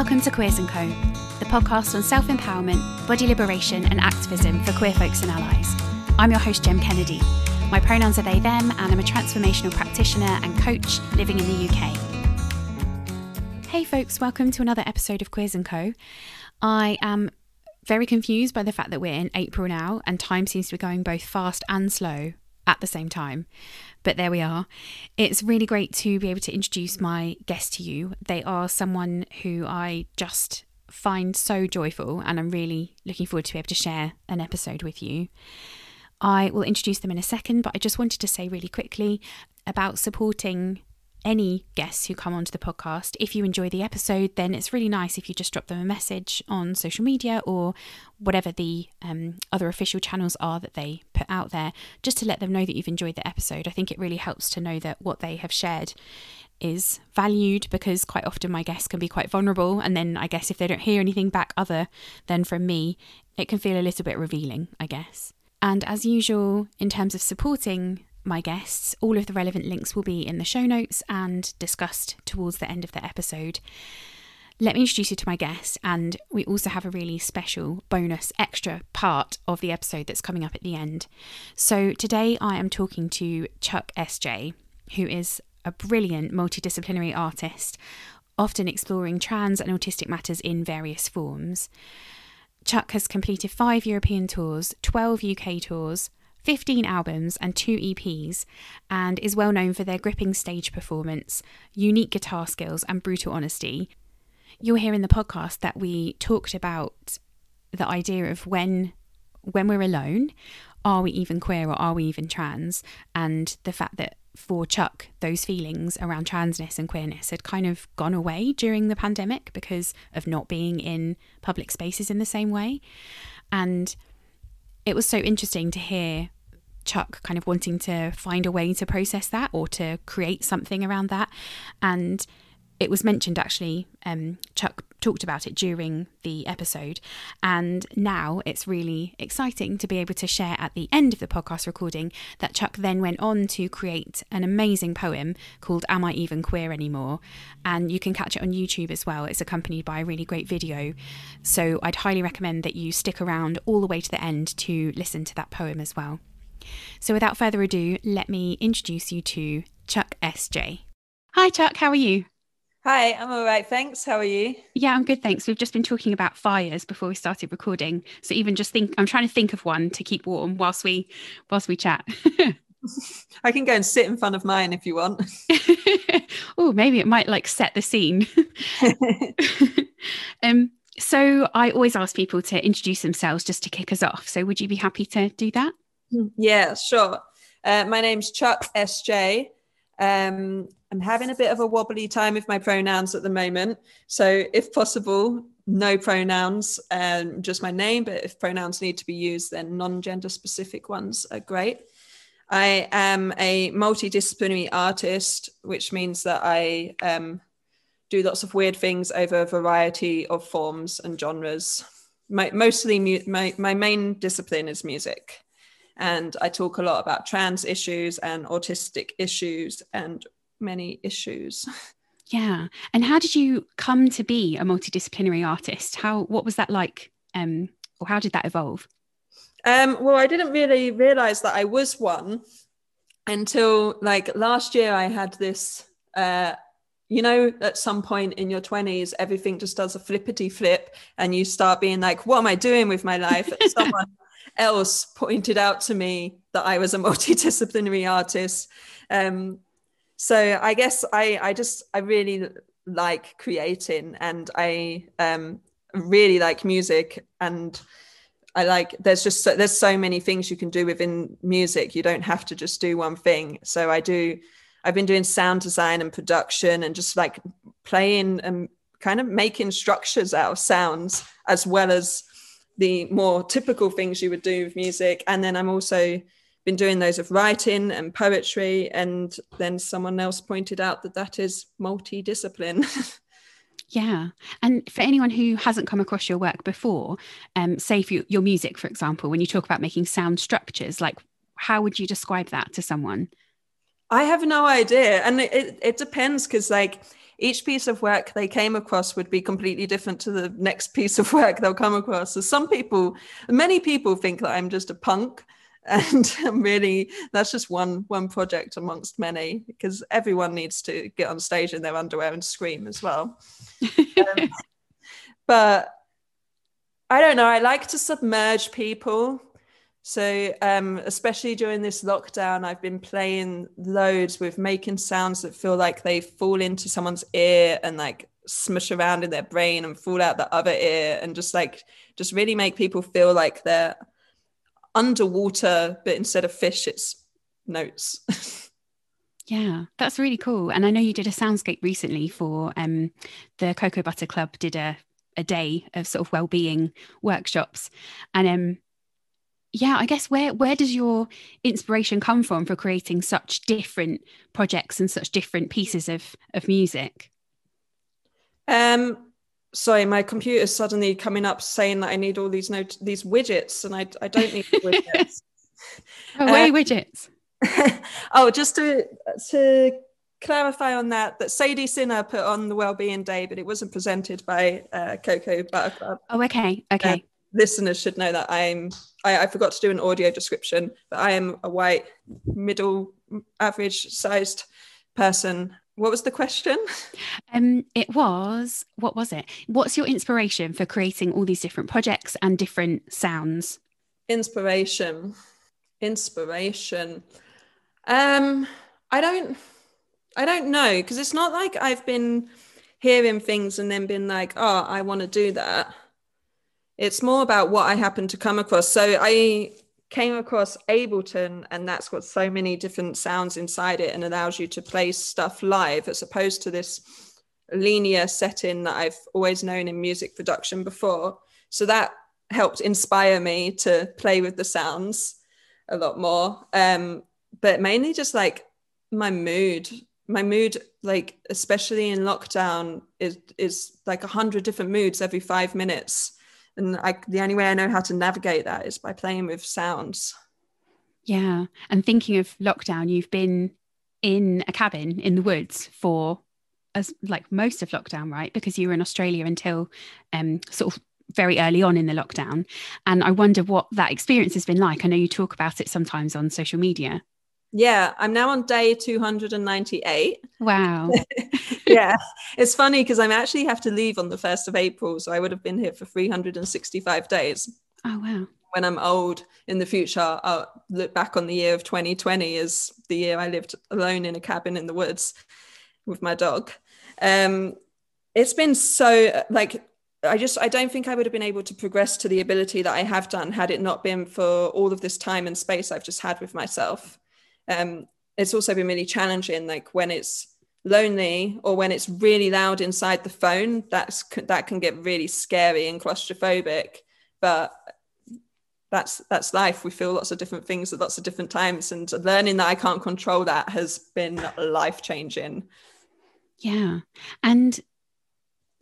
Welcome to Queers & Co, the podcast on self-empowerment, body liberation and activism for queer folks and allies. I'm your host, Jem Kennedy. My pronouns are they, them, and I'm a transformational practitioner and coach living in the UK. Hey folks, welcome to another episode of Queers & Co. I am very confused by the fact that we're in April now and time seems to be going both fast and slow at the same time. But there we are. It's really great to be able to introduce my guest to you. They are someone who I just find so joyful, and I'm really looking forward to be able to share an episode with you. I will introduce them in a second, but I just wanted to say really quickly about supporting any guests who come onto the podcast. If you enjoy the episode, then it's really nice if you just drop them a message on social media or whatever the um, other official channels are that they put out there, just to let them know that you've enjoyed the episode. I think it really helps to know that what they have shared is valued because quite often my guests can be quite vulnerable. And then I guess if they don't hear anything back other than from me, it can feel a little bit revealing, I guess. And as usual, in terms of supporting my guests. All of the relevant links will be in the show notes and discussed towards the end of the episode. Let me introduce you to my guests, and we also have a really special bonus extra part of the episode that's coming up at the end. So, today I am talking to Chuck SJ, who is a brilliant multidisciplinary artist, often exploring trans and autistic matters in various forms. Chuck has completed five European tours, 12 UK tours, 15 albums and two EPs, and is well known for their gripping stage performance, unique guitar skills, and brutal honesty. You'll hear in the podcast that we talked about the idea of when when we're alone, are we even queer or are we even trans? And the fact that for Chuck, those feelings around transness and queerness had kind of gone away during the pandemic because of not being in public spaces in the same way. And it was so interesting to hear Chuck kind of wanting to find a way to process that or to create something around that. And it was mentioned actually, um, Chuck talked about it during the episode. And now it's really exciting to be able to share at the end of the podcast recording that Chuck then went on to create an amazing poem called Am I Even Queer Anymore? And you can catch it on YouTube as well. It's accompanied by a really great video. So I'd highly recommend that you stick around all the way to the end to listen to that poem as well. So without further ado, let me introduce you to Chuck SJ. Hi, Chuck, how are you? Hi, I'm all right. Thanks. How are you? Yeah, I'm good. Thanks. We've just been talking about fires before we started recording. So even just think, I'm trying to think of one to keep warm whilst we whilst we chat. I can go and sit in front of mine if you want. oh, maybe it might like set the scene. um, so I always ask people to introduce themselves just to kick us off. So would you be happy to do that? Yeah, sure. Uh, my name's Chuck SJ. Um, I'm having a bit of a wobbly time with my pronouns at the moment. So, if possible, no pronouns, um, just my name. But if pronouns need to be used, then non gender specific ones are great. I am a multidisciplinary artist, which means that I um, do lots of weird things over a variety of forms and genres. My, mostly, mu- my, my main discipline is music. And I talk a lot about trans issues and autistic issues and many issues. Yeah. And how did you come to be a multidisciplinary artist? How what was that like? Um, or how did that evolve? Um, well, I didn't really realize that I was one until like last year I had this uh you know, at some point in your 20s, everything just does a flippity flip, and you start being like, What am I doing with my life? someone else pointed out to me that I was a multidisciplinary artist. Um, so I guess I I just I really like creating and I um really like music and I like there's just so, there's so many things you can do within music you don't have to just do one thing so I do I've been doing sound design and production and just like playing and kind of making structures out of sounds as well as the more typical things you would do with music. And then I'm also been doing those of writing and poetry and then someone else pointed out that that is multidiscipline. Yeah. And for anyone who hasn't come across your work before um, say for your music for example when you talk about making sound structures like how would you describe that to someone? I have no idea. And it, it depends because like each piece of work they came across would be completely different to the next piece of work they'll come across. So some people, many people think that I'm just a punk. And I'm really that's just one one project amongst many because everyone needs to get on stage in their underwear and scream as well. um, but I don't know. I like to submerge people so, um, especially during this lockdown, I've been playing loads with making sounds that feel like they fall into someone's ear and like smush around in their brain and fall out the other ear and just like, just really make people feel like they're underwater, but instead of fish, it's notes. yeah, that's really cool. And I know you did a soundscape recently for um, the Cocoa Butter Club, did a, a day of sort of well-being workshops. And um, yeah i guess where where does your inspiration come from for creating such different projects and such different pieces of of music? Um sorry my computer's suddenly coming up saying that i need all these note these widgets and i, I don't need widgets. Away uh, widgets. Oh just to to clarify on that that sadie sinner put on the wellbeing day but it wasn't presented by uh, cocoa butter club oh okay okay. Uh, listeners should know that I'm I, I, forgot to do an audio description, but I am a white, middle average sized person. What was the question? Um, it was what was it? What's your inspiration for creating all these different projects and different sounds? Inspiration. Inspiration. Um, I don't I don't know, because it's not like I've been hearing things and then been like, oh, I want to do that it's more about what I happen to come across. So I came across Ableton, and that's got so many different sounds inside it and allows you to play stuff live as opposed to this linear setting that I've always known in music production before. So that helped inspire me to play with the sounds a lot more. Um, but mainly just like my mood. My mood, like especially in lockdown, is is like a hundred different moods every five minutes and I, the only way I know how to navigate that is by playing with sounds. Yeah, and thinking of lockdown, you've been in a cabin in the woods for as like most of lockdown, right? Because you were in Australia until um, sort of very early on in the lockdown. And I wonder what that experience has been like. I know you talk about it sometimes on social media. Yeah, I'm now on day 298. Wow. yeah, it's funny because I'm actually have to leave on the 1st of April. So I would have been here for 365 days. Oh, wow. When I'm old in the future, I'll look back on the year of 2020 as the year I lived alone in a cabin in the woods with my dog. Um, it's been so like I just I don't think I would have been able to progress to the ability that I have done had it not been for all of this time and space I've just had with myself um, it's also been really challenging like when it's lonely or when it's really loud inside the phone that's that can get really scary and claustrophobic. But that's that's life. We feel lots of different things at lots of different times and learning that i can't control that has been life changing yeah. And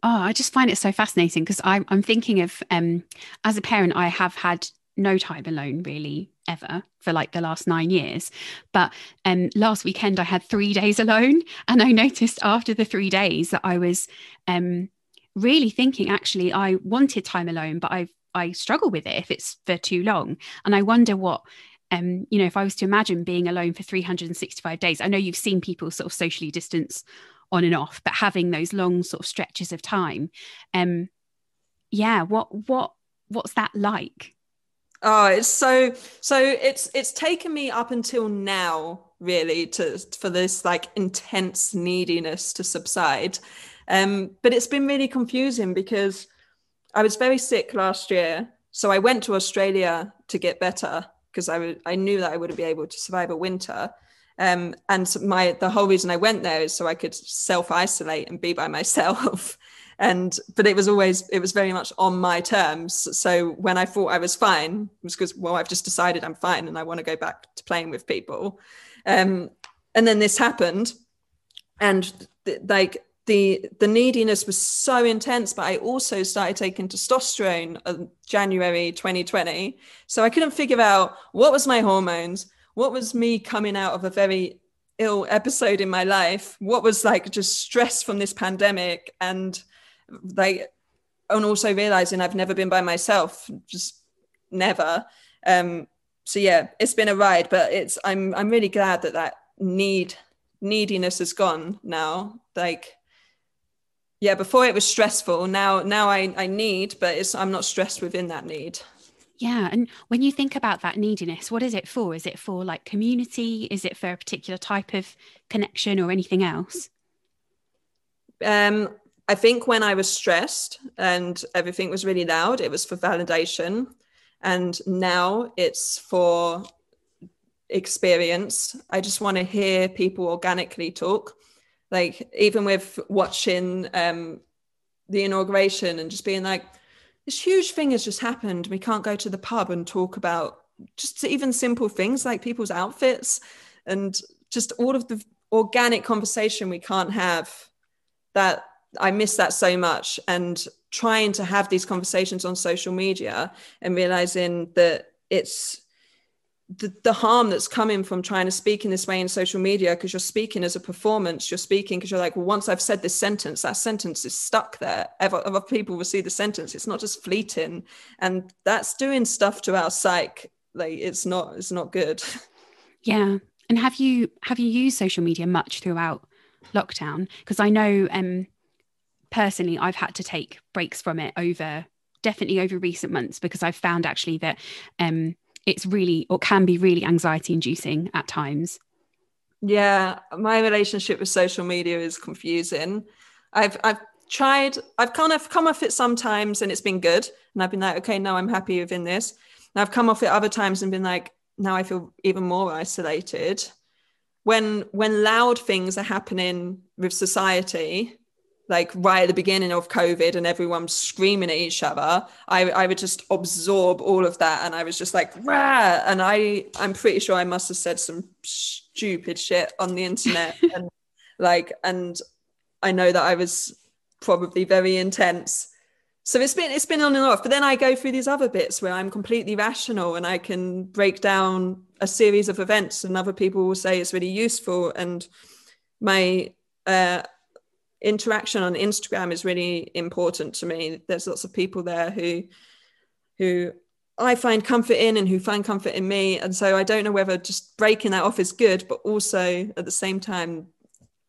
oh i just find it so fascinating because I'm, I'm thinking of um as a parent i have had no time alone really ever for like the last nine years. But um, last weekend I had three days alone, and I noticed after the three days that I was um, really thinking actually I wanted time alone, but I I struggle with it if it's for too long, and I wonder what. Um, you know, if I was to imagine being alone for 365 days, I know you've seen people sort of socially distance on and off, but having those long sort of stretches of time, um, yeah, what what what's that like? Oh, it's so so it's it's taken me up until now really to for this like intense neediness to subside. Um, but it's been really confusing because I was very sick last year. So I went to Australia to get better because I, w- I knew that I wouldn't be able to survive a winter. Um, and my the whole reason I went there is so I could self isolate and be by myself and but it was always it was very much on my terms so when i thought i was fine it was because well i've just decided i'm fine and i want to go back to playing with people um, and then this happened and th- like the the neediness was so intense but i also started taking testosterone in january 2020 so i couldn't figure out what was my hormones what was me coming out of a very ill episode in my life. What was like just stress from this pandemic and like and also realizing I've never been by myself, just never. Um, so yeah, it's been a ride, but it's I'm I'm really glad that that need neediness is gone now. Like yeah, before it was stressful. Now now I I need, but it's I'm not stressed within that need. Yeah. And when you think about that neediness, what is it for? Is it for like community? Is it for a particular type of connection or anything else? Um, I think when I was stressed and everything was really loud, it was for validation. And now it's for experience. I just want to hear people organically talk. Like, even with watching um, the inauguration and just being like, this huge thing has just happened. We can't go to the pub and talk about just even simple things like people's outfits and just all of the organic conversation we can't have that I miss that so much. And trying to have these conversations on social media and realizing that it's the, the harm that's coming from trying to speak in this way in social media because you're speaking as a performance you're speaking because you're like well once i've said this sentence that sentence is stuck there. Other, other people will see the sentence. It's not just fleeting. And that's doing stuff to our psyche. Like it's not it's not good. Yeah. And have you have you used social media much throughout lockdown? Because i know um personally i've had to take breaks from it over definitely over recent months because i've found actually that um it's really or can be really anxiety inducing at times. Yeah my relationship with social media is confusing. I've i've tried i've kind of come off it sometimes and it's been good and i've been like okay now i'm happy within this. And i've come off it other times and been like now i feel even more isolated. When when loud things are happening with society like right at the beginning of COVID and everyone screaming at each other, I, I would just absorb all of that. And I was just like, rah. And I, I'm pretty sure I must have said some stupid shit on the internet. and like, and I know that I was probably very intense. So it's been, it's been on and off. But then I go through these other bits where I'm completely rational and I can break down a series of events and other people will say it's really useful. And my, uh, interaction on Instagram is really important to me. There's lots of people there who who I find comfort in and who find comfort in me. And so I don't know whether just breaking that off is good, but also at the same time,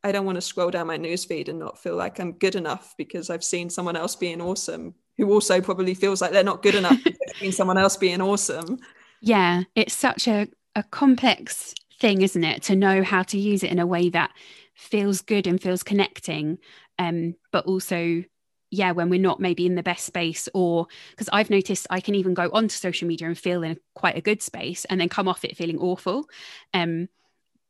I don't want to scroll down my newsfeed and not feel like I'm good enough because I've seen someone else being awesome who also probably feels like they're not good enough seen someone else being awesome. Yeah, it's such a, a complex thing, isn't it? To know how to use it in a way that feels good and feels connecting um but also yeah when we're not maybe in the best space or because i've noticed i can even go onto social media and feel in quite a good space and then come off it feeling awful um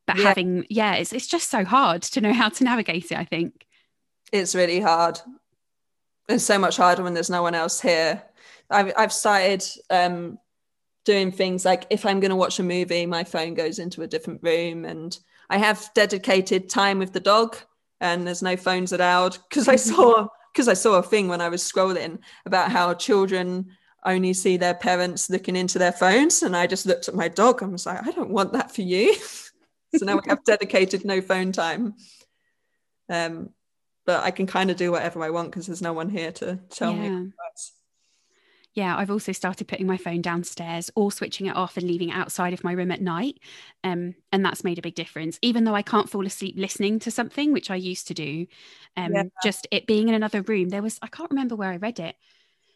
but yeah. having yeah it's, it's just so hard to know how to navigate it i think. It's really hard. It's so much harder when there's no one else here. I've, I've started um doing things like if i'm going to watch a movie my phone goes into a different room and I have dedicated time with the dog, and there's no phones allowed because I saw because I saw a thing when I was scrolling about how children only see their parents looking into their phones, and I just looked at my dog and was like, I don't want that for you. so now we have dedicated no phone time. Um, but I can kind of do whatever I want because there's no one here to tell yeah. me yeah, I've also started putting my phone downstairs or switching it off and leaving it outside of my room at night. Um, and that's made a big difference. Even though I can't fall asleep listening to something, which I used to do, um, yeah. just it being in another room, there was, I can't remember where I read it.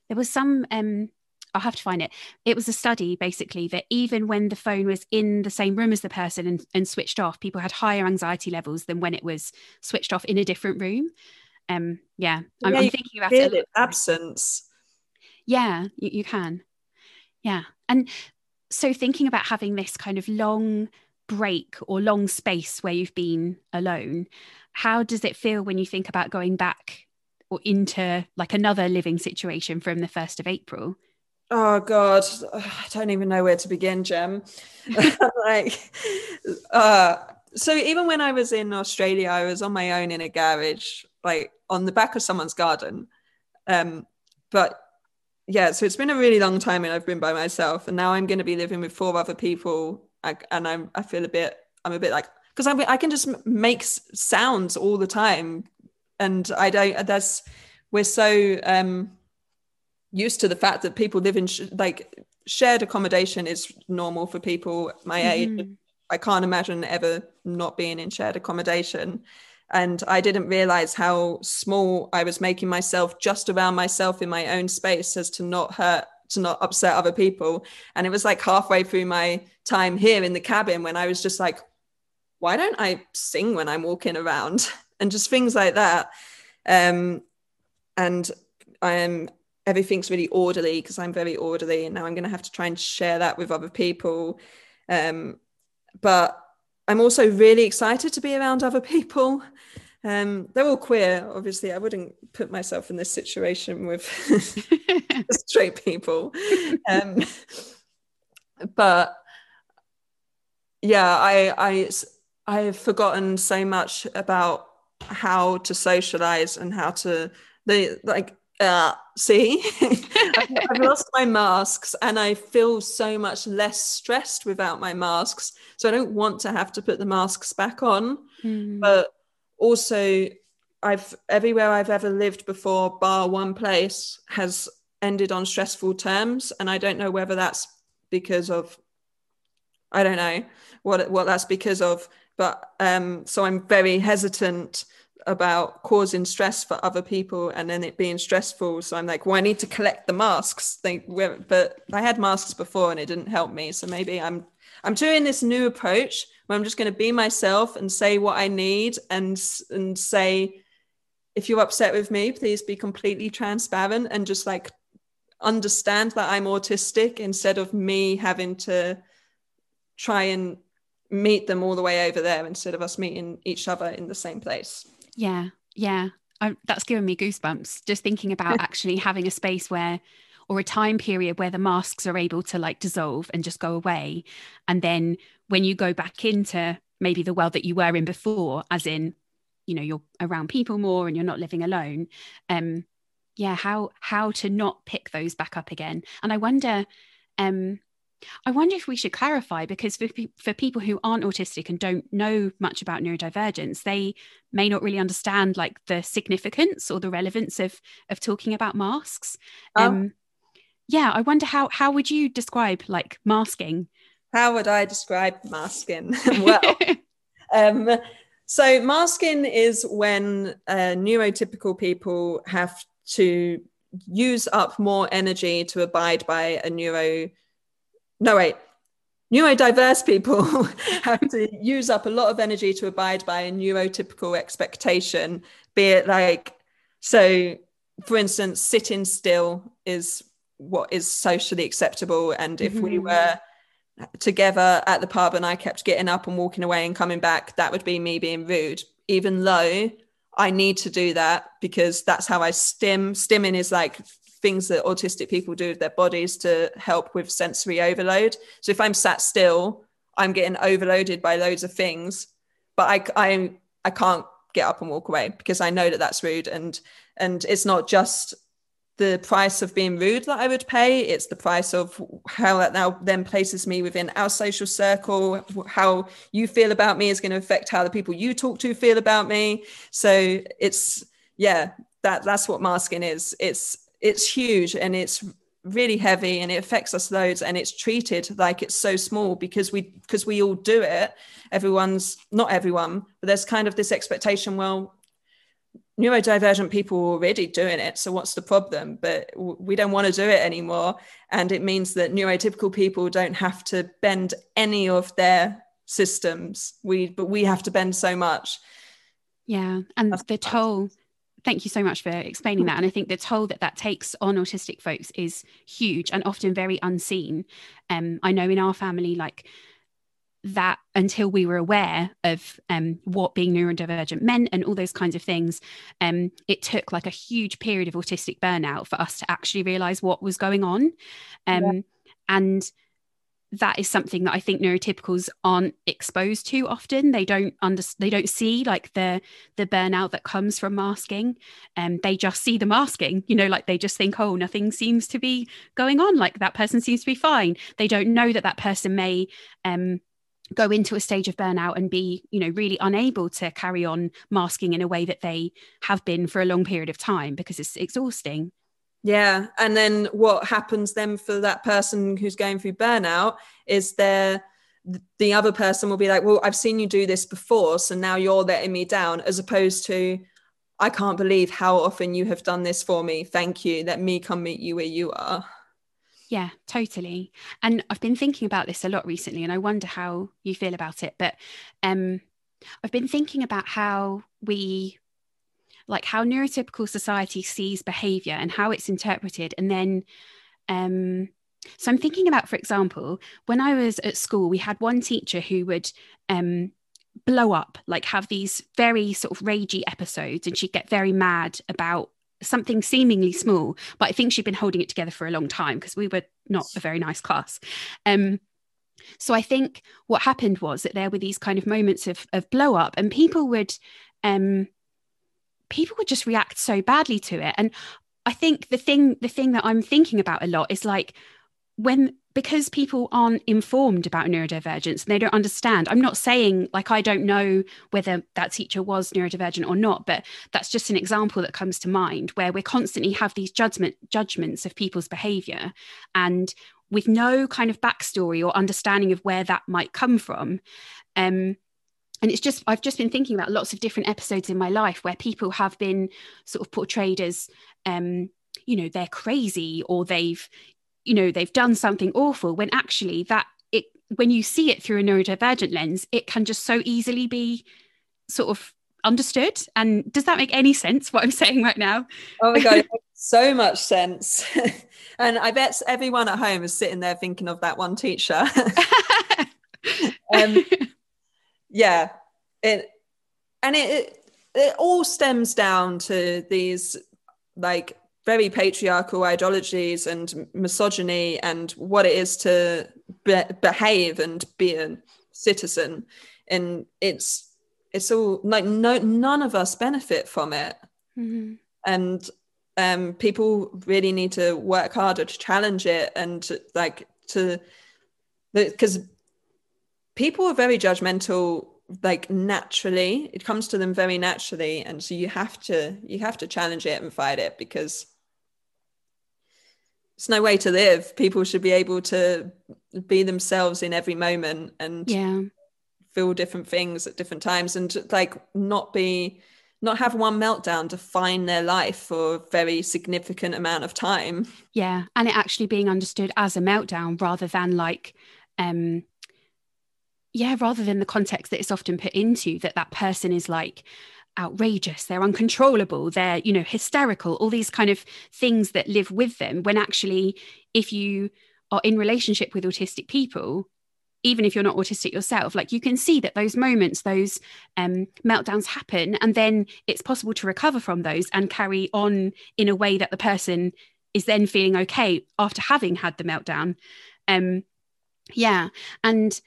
There was some, um, I'll have to find it. It was a study basically that even when the phone was in the same room as the person and, and switched off, people had higher anxiety levels than when it was switched off in a different room. Um, yeah, I'm, yeah, I'm thinking about it. absence yeah you, you can. Yeah. And so thinking about having this kind of long break or long space where you've been alone how does it feel when you think about going back or into like another living situation from the 1st of april? Oh god. I don't even know where to begin Jem like uh so even when i was in australia i was on my own in a garage like on the back of someone's garden. Um but yeah, so it's been a really long time and I've been by myself, and now I'm going to be living with four other people, and I'm I feel a bit I'm a bit like because I, I can just make sounds all the time and i don't that's we're so um used to the fact that people live in sh- like shared accommodation is normal for people my mm-hmm. age i can't imagine ever not being in shared accommodation and i didn't realize how small i was making myself just around myself in my own space as to not hurt to not upset other people. And it was like halfway through my time here in the cabin when i was just like why don't i sing when i'm walking around? And just things like that. Um and i'm everything's really orderly because i'm very orderly and now i'm going to have to try and share that with other people. Um but I'm also really excited to be around other people. Um, they're all queer, obviously. I wouldn't put myself in this situation with straight people. Um, but yeah, I, I, I've forgotten so much about how to socialize and how to the like uh, see, I've lost my masks and I feel so much less stressed without my masks. So I don't want to have to put the masks back on. Mm. But also, I've everywhere I've ever lived before, bar one place, has ended on stressful terms. And I don't know whether that's because of, I don't know what, what that's because of. But um, so I'm very hesitant about causing stress for other people and then it being stressful. So I'm like, well, I need to collect the masks. But I had masks before and it didn't help me. So maybe I'm I'm doing this new approach where I'm just going to be myself and say what I need and and say, if you're upset with me, please be completely transparent and just like understand that I'm autistic instead of me having to try and meet them all the way over there instead of us meeting each other in the same place. Yeah, yeah. I, that's given me goosebumps just thinking about actually having a space where or a time period where the masks are able to like dissolve and just go away and then when you go back into maybe the world that you were in before as in you know you're around people more and you're not living alone um yeah how how to not pick those back up again and i wonder um I wonder if we should clarify because for, for people who aren't autistic and don't know much about neurodivergence, they may not really understand like the significance or the relevance of of talking about masks. Oh. Um, yeah, I wonder how how would you describe like masking? How would I describe masking? well, um, so masking is when uh, neurotypical people have to use up more energy to abide by a neuro no wait. Neurodiverse people have to use up a lot of energy to abide by a neurotypical expectation be it like so for instance sitting still is what is socially acceptable. And if mm-hmm. we were together at the pub and i kept getting up and walking away and coming back that would be me being rude. Even though i need to do that because that's how i stim. Stimming is like things that autistic people do with their bodies to help with sensory overload. So if I'm sat still, I'm getting overloaded by loads of things, but I, I, I can't get up and walk away because I know that that's rude. And, and it's not just the price of being rude that I would pay. It's the price of how that now then places me within our social circle. How you feel about me is going to affect how the people you talk to feel about me. So it's yeah, that that's what masking is. It's it's huge and it's really heavy and it affects us loads and it's treated like it's so small because we because we all do it. Everyone's not everyone but there's kind of this expectation well neurodivergent people are already doing it so what's the problem? But we don't want to do it anymore. And it means that neurotypical people don't have to bend any of their systems. We but we have to bend so much. Yeah and That's the toll thank you so much for explaining that and i think the toll that that takes on autistic folks is huge and often very unseen um, i know in our family like that until we were aware of um, what being neurodivergent meant and all those kinds of things, um, it took like a huge period of autistic burnout for us to actually realize what was going on. Um, yeah. And that is something that I think neurotypicals aren't exposed to often. They don't under, they don't see like the the burnout that comes from masking. And um, they just see the masking, you know, like they just think, oh, nothing seems to be going on. Like that person seems to be fine. They don't know that that person may um go into a stage of burnout and be you know really unable to carry on masking in a way that they have been for a long period of time because it's exhausting yeah and then what happens then for that person who's going through burnout is there the other person will be like well i've seen you do this before so now you're letting me down as opposed to i can't believe how often you have done this for me thank you let me come meet you where you are yeah, totally. And I've been thinking about this a lot recently, and I wonder how you feel about it. But um, I've been thinking about how we, like, how neurotypical society sees behavior and how it's interpreted. And then, um, so I'm thinking about, for example, when I was at school, we had one teacher who would um, blow up, like have these very sort of ragey episodes, and she'd get very mad about something seemingly small, but I think she'd been holding it together for a long time because we were not a very nice class. Um, so I think what happened was that there were these kind of moments of of blow up, and people would um, people would just react so badly to it. And I think the thing the thing that I'm thinking about a lot is like when because people aren't informed about neurodivergence and they don't understand i'm not saying like i don't know whether that teacher was neurodivergent or not but that's just an example that comes to mind where we constantly have these judgment judgments of people's behavior and with no kind of backstory or understanding of where that might come from um, and it's just i've just been thinking about lots of different episodes in my life where people have been sort of portrayed as um, you know they're crazy or they've you know they've done something awful when actually that it when you see it through a neurodivergent lens it can just so easily be sort of understood. And does that make any sense what i'm saying right now? Oh my god so much sense. And i bet everyone at home is sitting there thinking of that one teacher. Um, yeah. It and it, it it all stems down to these like very patriarchal ideologies and misogyny and what it is to be- behave and be a citizen. And it's it's all like no none of us benefit from it. Mm-hmm. and um people really need to work harder to challenge it and to, like to because people are very judgmental like naturally it comes to them very naturally and so you have to you have to challenge it and fight it because it's no way to live. People should be able to be themselves in every moment and yeah. feel different things at different times and like not be not have one meltdown define their life for a very significant amount of time. Yeah. And it actually being understood as a meltdown rather than like um yeah, rather than the context that it's often put into that that person is like outrageous they're uncontrollable they're you know hysterical all these kind of things that live with them when actually if you are in relationship with autistic people even if you're not autistic yourself like you can see that those moments those um, meltdowns happen and then it's possible to recover from those and carry on in a way that the person is then feeling okay after having had the meltdown. Um yeah and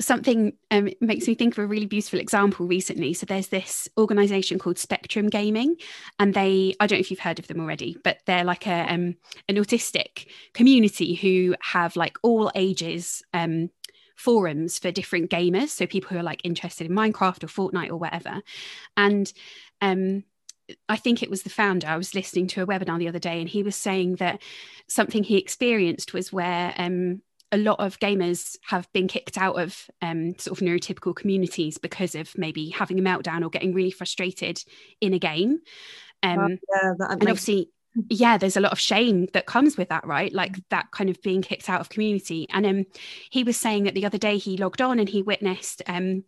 something um, makes me think of a really beautiful example recently. So there's this organization called Spectrum Gaming, and they I don't know if you've heard of them already, but they're like a um, an autistic community who have like all ages um, forums for different gamers, so people who are like interested in Minecraft or Fortnite or whatever, and um, I think it was the founder. I was listening to a webinar the other day, and he was saying that something he experienced was where um, a lot of gamers have been kicked out of um, sort of neurotypical communities because of maybe having a meltdown or getting really frustrated in a game. Um, oh, yeah, and obviously, yeah, there's a lot of shame that comes with that, right? Like that kind of being kicked out of community. And um, he was saying that the other day he logged on and he witnessed um,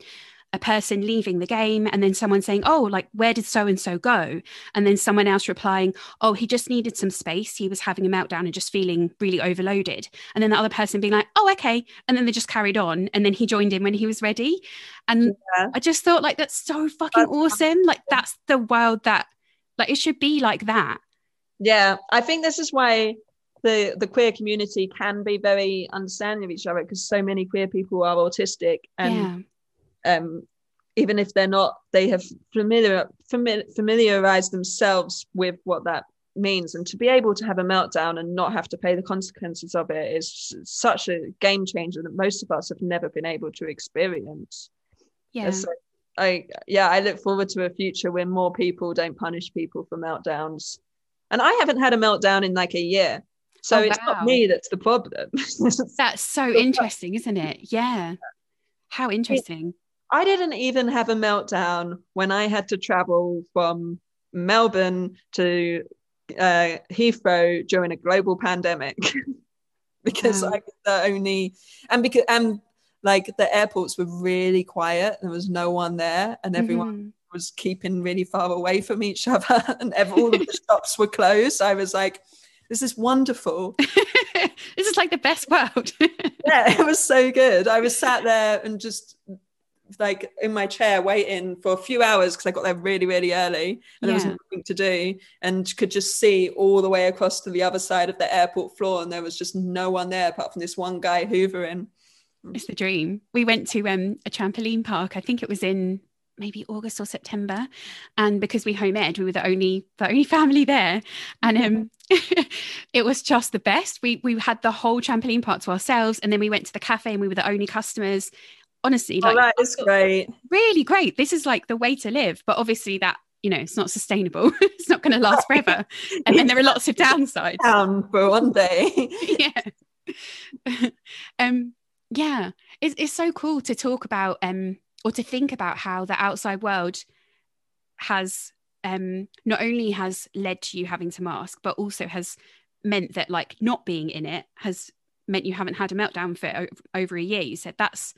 a person leaving the game and then someone saying, Oh, like, where did so and so go? And then someone else replying, Oh, he just needed some space. He was having a meltdown and just feeling really overloaded. And then the other person being like, Oh, okay. And then they just carried on. And then he joined in when he was ready. And yeah. I just thought, like, that's so fucking that's awesome. Like, that's the world that, like, it should be like that. Yeah. I think this is why the the queer community can be very understanding of each other because so many queer people are autistic and um, even if they're not, they have familiar, familiar familiarized themselves with what that means and to be able to have a meltdown and not have to pay the consequences of it is such a game changer that most of us have never been able to experience Yeah. so i yeah i look forward to a future where more people don't punish people for meltdowns and i haven't had a meltdown in like a year so Oh, it's wow. not me that's the problem That's so interesting, isn't it? Yeah. How interesting. I didn't even have a meltdown when I had to travel from Melbourne to uh, Heathrow during a global pandemic because Wow. I was the only and because and like the airports were really quiet. There was no one there, and everyone Mhm. was keeping really far away from each other, and ev- all of the shops were closed. I was like, "This is wonderful." this is like the best world. yeah, it was so good. I was sat there and just like in my chair waiting for a few hours because I got there really, really early and there was nothing to do and could just see all the way across to the other side of the airport floor and there was just no one there apart from this one guy hoovering. it's the dream. We went to um, a trampoline park. I think it was in maybe August or September, and because we home ed, we were the only the only family there, and um, it was just the best. We we had the whole trampoline park to ourselves, and then we went to the cafe, and we were the only customers. Honestly, Oh, like that is great. really great. This is like the way to live, but obviously that you know it's not sustainable. it's not going to last forever, and then there are lots of downsides. Down for one day. yeah um yeah it's, it's so cool to talk about um or to think about how the outside world has um not only has led to you having to mask but also has meant that like not being in it has meant you haven't had a meltdown for o- over a year you said that's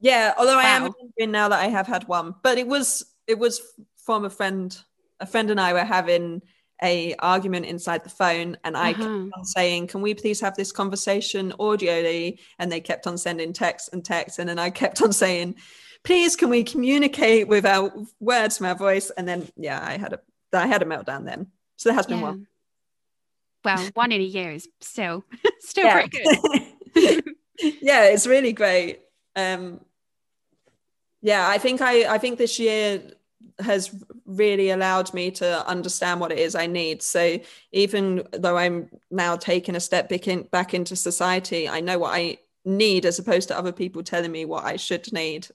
Yeah, although I am Wow. remembering now that I have had one, but it was it was from a friend. A friend and I were having a argument inside the phone, and I kept Uh-huh. on saying, "Can we please have this conversation audioly?" And they kept on sending texts and texts, and then I kept on saying, "Please, can we communicate with our words our voice?" And then yeah, I had a I had a meltdown then. So there has been yeah. one. well one in a year is still still Yeah. pretty good yeah, it's really great. Um, yeah, I think I I think this year has really allowed me to understand what it is I need. So even though I'm now taking a step back, in, back into society, I know what I need as opposed to other people telling me what I should need.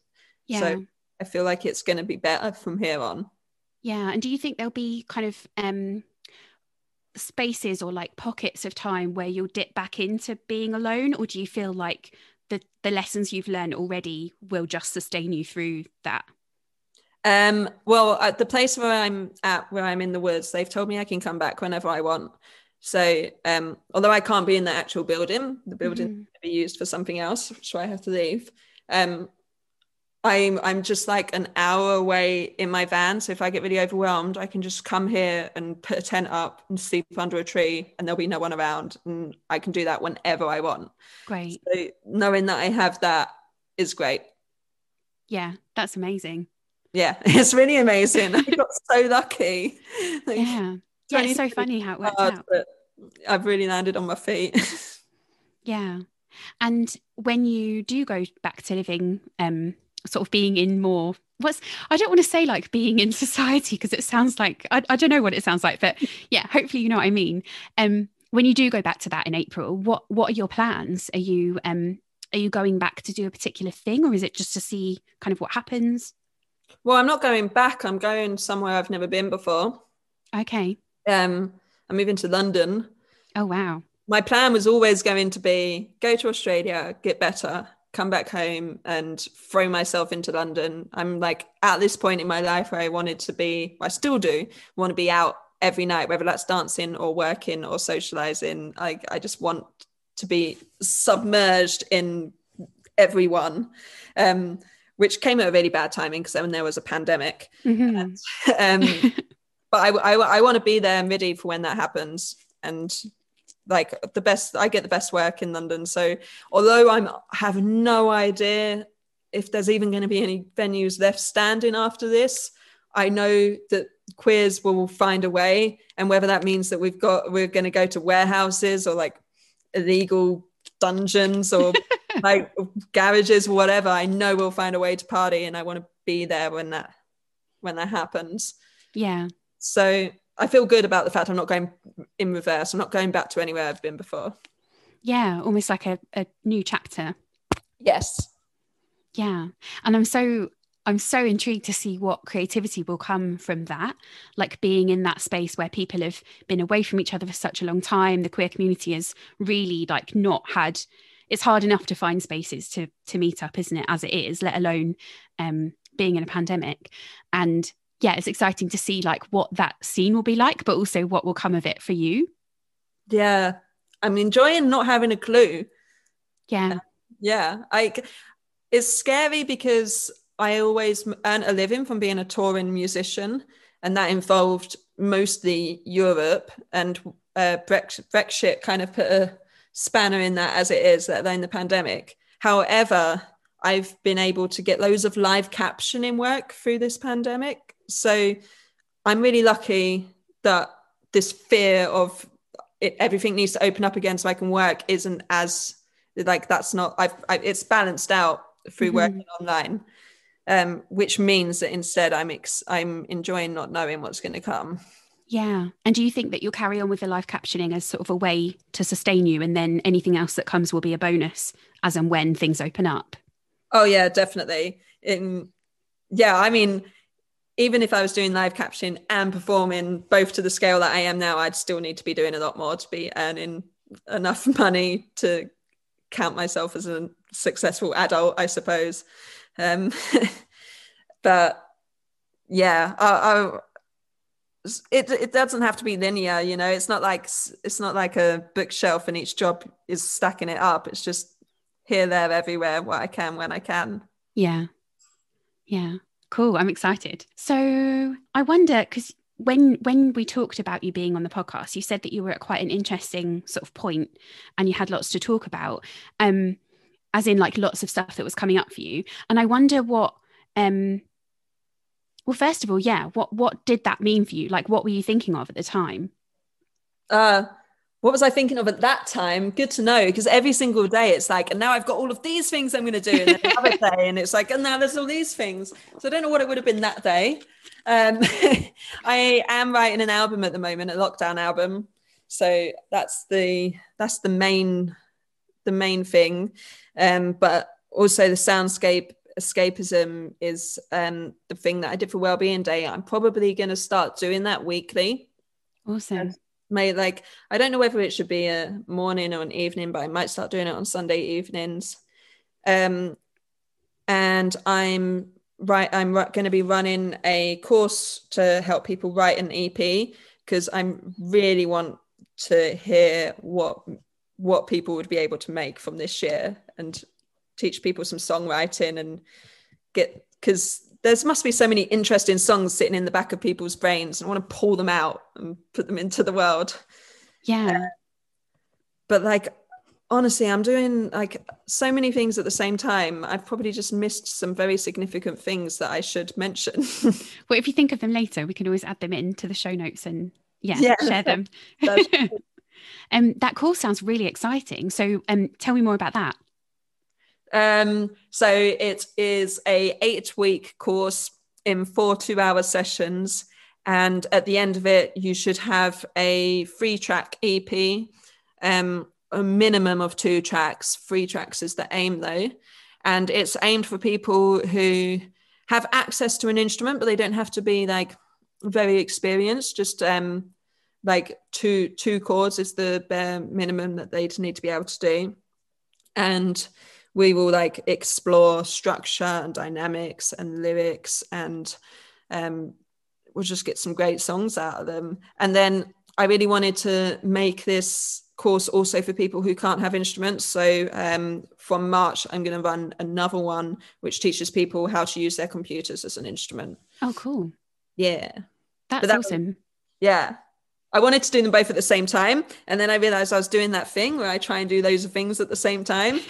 yeah So I feel like it's going to be better from here on. Yeah. And do you think there'll be kind of um spaces or like pockets of time where you'll dip back into being alone? Or do you feel like the the lessons you've learned already will just sustain you through that? Um, well, at the place where I'm at, where I'm in the woods, they've told me I can come back whenever I want. So, um, although I can't be in the actual building, the building Mhm. be used for something else, so I have to leave. Um, I'm I'm just like an hour away in my van. So if I get really overwhelmed, I can just come here and put a tent up and sleep under a tree, and there'll be no one around, and I can do that whenever I want. Great. So knowing that I have that is great. Yeah, that's amazing. Yeah, it's really amazing. I got so lucky. Like, Yeah. Yeah, it's so funny how it works hard, out. but I've really landed on my feet. Yeah. And when you do go back to living, um, sort of being in more what's I don't want to say like being in society because it sounds like I, I don't know what it sounds like, but yeah, hopefully you know what I mean. Um, when you do go back to that in April, what what are your plans? Are you um are you going back to do a particular thing or is it just to see kind of what happens? well, I'm not going back. I'm going somewhere I've never been before. Okay. Um, I'm moving to London. Oh wow. My plan was always going to be go to Australia, get better, come back home, and throw myself into London. I'm like at this point in my life where I wanted to be. I still do want to be out every night, whether that's dancing or working or socializing. I I just want to be submerged in everyone. Um, which came at a really bad timing because then there was a pandemic. Mhm. um, but I, I, I want to be there and ready for when that happens. And like the best, I get the best work in London. So although I'm have no idea if there's even going to be any venues left standing after this, I know that queers will find a way. And whether that means that we've got we're going to go to warehouses or like illegal dungeons or like garages or whatever, I know we'll find a way to party, and I want to be there when that when that happens. yeah. So I feel good about the fact I'm not going in reverse. I'm not going back to anywhere I've been before. Yeah, almost like a, a new chapter. Yes. Yeah. And I'm so I'm so intrigued to see what creativity will come from that. Like being in that space where people have been away from each other for such a long time. The queer community has really like not had it's hard enough to find spaces to to meet up, isn't it, as it is, let alone um being in a pandemic. And yeah, it's exciting to see like what that scene will be like, but also what will come of it for you. Yeah. I'm enjoying not having a clue. Yeah. Yeah. I it's scary because I always earn a living from being a touring musician, and that involved mostly Europe. And uh, Brexit kind of put a spanner in that as it is, let alone the pandemic. However, I've been able to get loads of live captioning work through this pandemic. So I'm really lucky that this fear of it, everything needs to open up again so I can work isn't as like that's not I've, I, it's balanced out through mm-hmm. working online um, which means that instead I'm ex- I'm enjoying not knowing what's going to come. Yeah. And do you think that you'll carry on with the live captioning as sort of a way to sustain you and then anything else that comes will be a bonus as and when things open up? Oh yeah, definitely. In yeah, I mean even if I was doing live captioning and performing both to the scale that I am now, I'd still need to be doing a lot more to be earning enough money to count myself as a successful adult, I suppose. Um, but yeah, I, I, it it doesn't have to be linear. You know, it's not like it's not like a bookshelf and each job is stacking it up. It's just here, there, everywhere, what I can when I can. Yeah, yeah, cool. I'm excited. So I wonder because when when we talked about you being on the podcast you said that you were at quite an interesting sort of point and you had lots to talk about um as in like lots of stuff that was coming up for you and i wonder what um well first of all yeah what what did that mean for you like what were you thinking of at the time uh what was I thinking of at that time? Good to know because every single day it's like, and now I've got all of these things I'm going to do, and another day, and it's like, and now there's all these things. So I don't know what it would have been that day. Um, I am writing an album at the moment, a lockdown album. So that's the that's the main the main thing. Um, but also the soundscape escapism is um, the thing that I did for Wellbeing Day. I'm probably going to start doing that weekly. Awesome. May like I don't know whether it should be a morning or an evening, but I might start doing it on Sunday evenings. Um, and I'm right. I'm going to be running a course to help people write an EP because I really want to hear what what people would be able to make from this year and teach people some songwriting and get because there's must be so many interesting songs sitting in the back of people's brains and I want to pull them out and put them into the world. Yeah. Uh, but like honestly, I'm doing like so many things at the same time. I've probably just missed some very significant things that I should mention. well, if you think of them later, we can always add them into the show notes and yeah, yeah. share them. Um, that course sounds really exciting. So um, tell me more about that. Um, so it is a eight week course in four two hour sessions. And at the end of it, you should have a free track EP, um, a minimum of two tracks. Free tracks is the aim though. And it's aimed for people who have access to an instrument, but they don't have to be like very experienced, just um, like two two chords is the bare minimum that they'd need to be able to do and we will like explore structure and dynamics and lyrics and um, we'll just get some great songs out of them. And then i really wanted to make this course also for people who can't have instruments. So um, from march i'm going to run another one which teaches people how to use their computers as an instrument. Oh cool. Yeah. That's that awesome. was, yeah I wanted to do them both at the same time. And then I realized I was doing that thing where I try and do those things at the same time.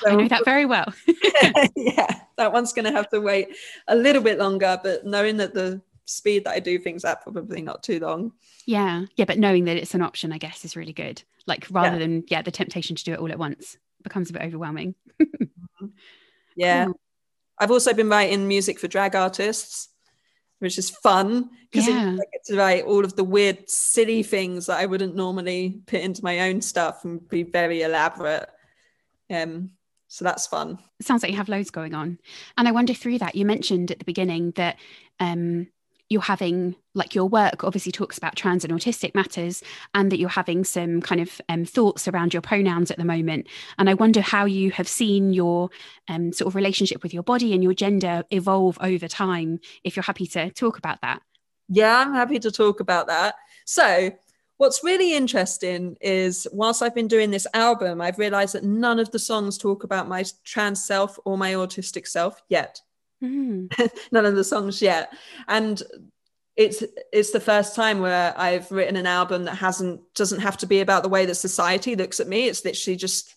So, I know that very well. yeah, that one's going to have to wait a little bit longer, but knowing that the speed that I do things at, probably not too long. Yeah. Yeah. But knowing that it's an option, I guess, is really good. Like rather yeah. than, yeah, the temptation to do it all at once becomes a bit overwhelming. Mm-hmm. yeah. Cool. I've also been writing music for drag artists. Which is fun because Yeah. I get to write all of the weird, silly things that I wouldn't normally put into my own stuff and be very elaborate. Um, so that's fun. It sounds like you have loads going on. And I wonder through that, you mentioned at the beginning that um, you're having, like, your work obviously talks about trans and autistic matters, and that you're having some kind of um, thoughts around your pronouns at the moment. And I wonder how you have seen your um, sort of relationship with your body and your gender evolve over time, if you're happy to talk about that. Yeah, I'm happy to talk about that. So, what's really interesting is whilst I've been doing this album, I've realized that none of the songs talk about my trans self or my autistic self yet. Mm. none of the songs yet. And it's it's the first time where I've written an album that hasn't doesn't have to be about the way that society looks at me. It's literally just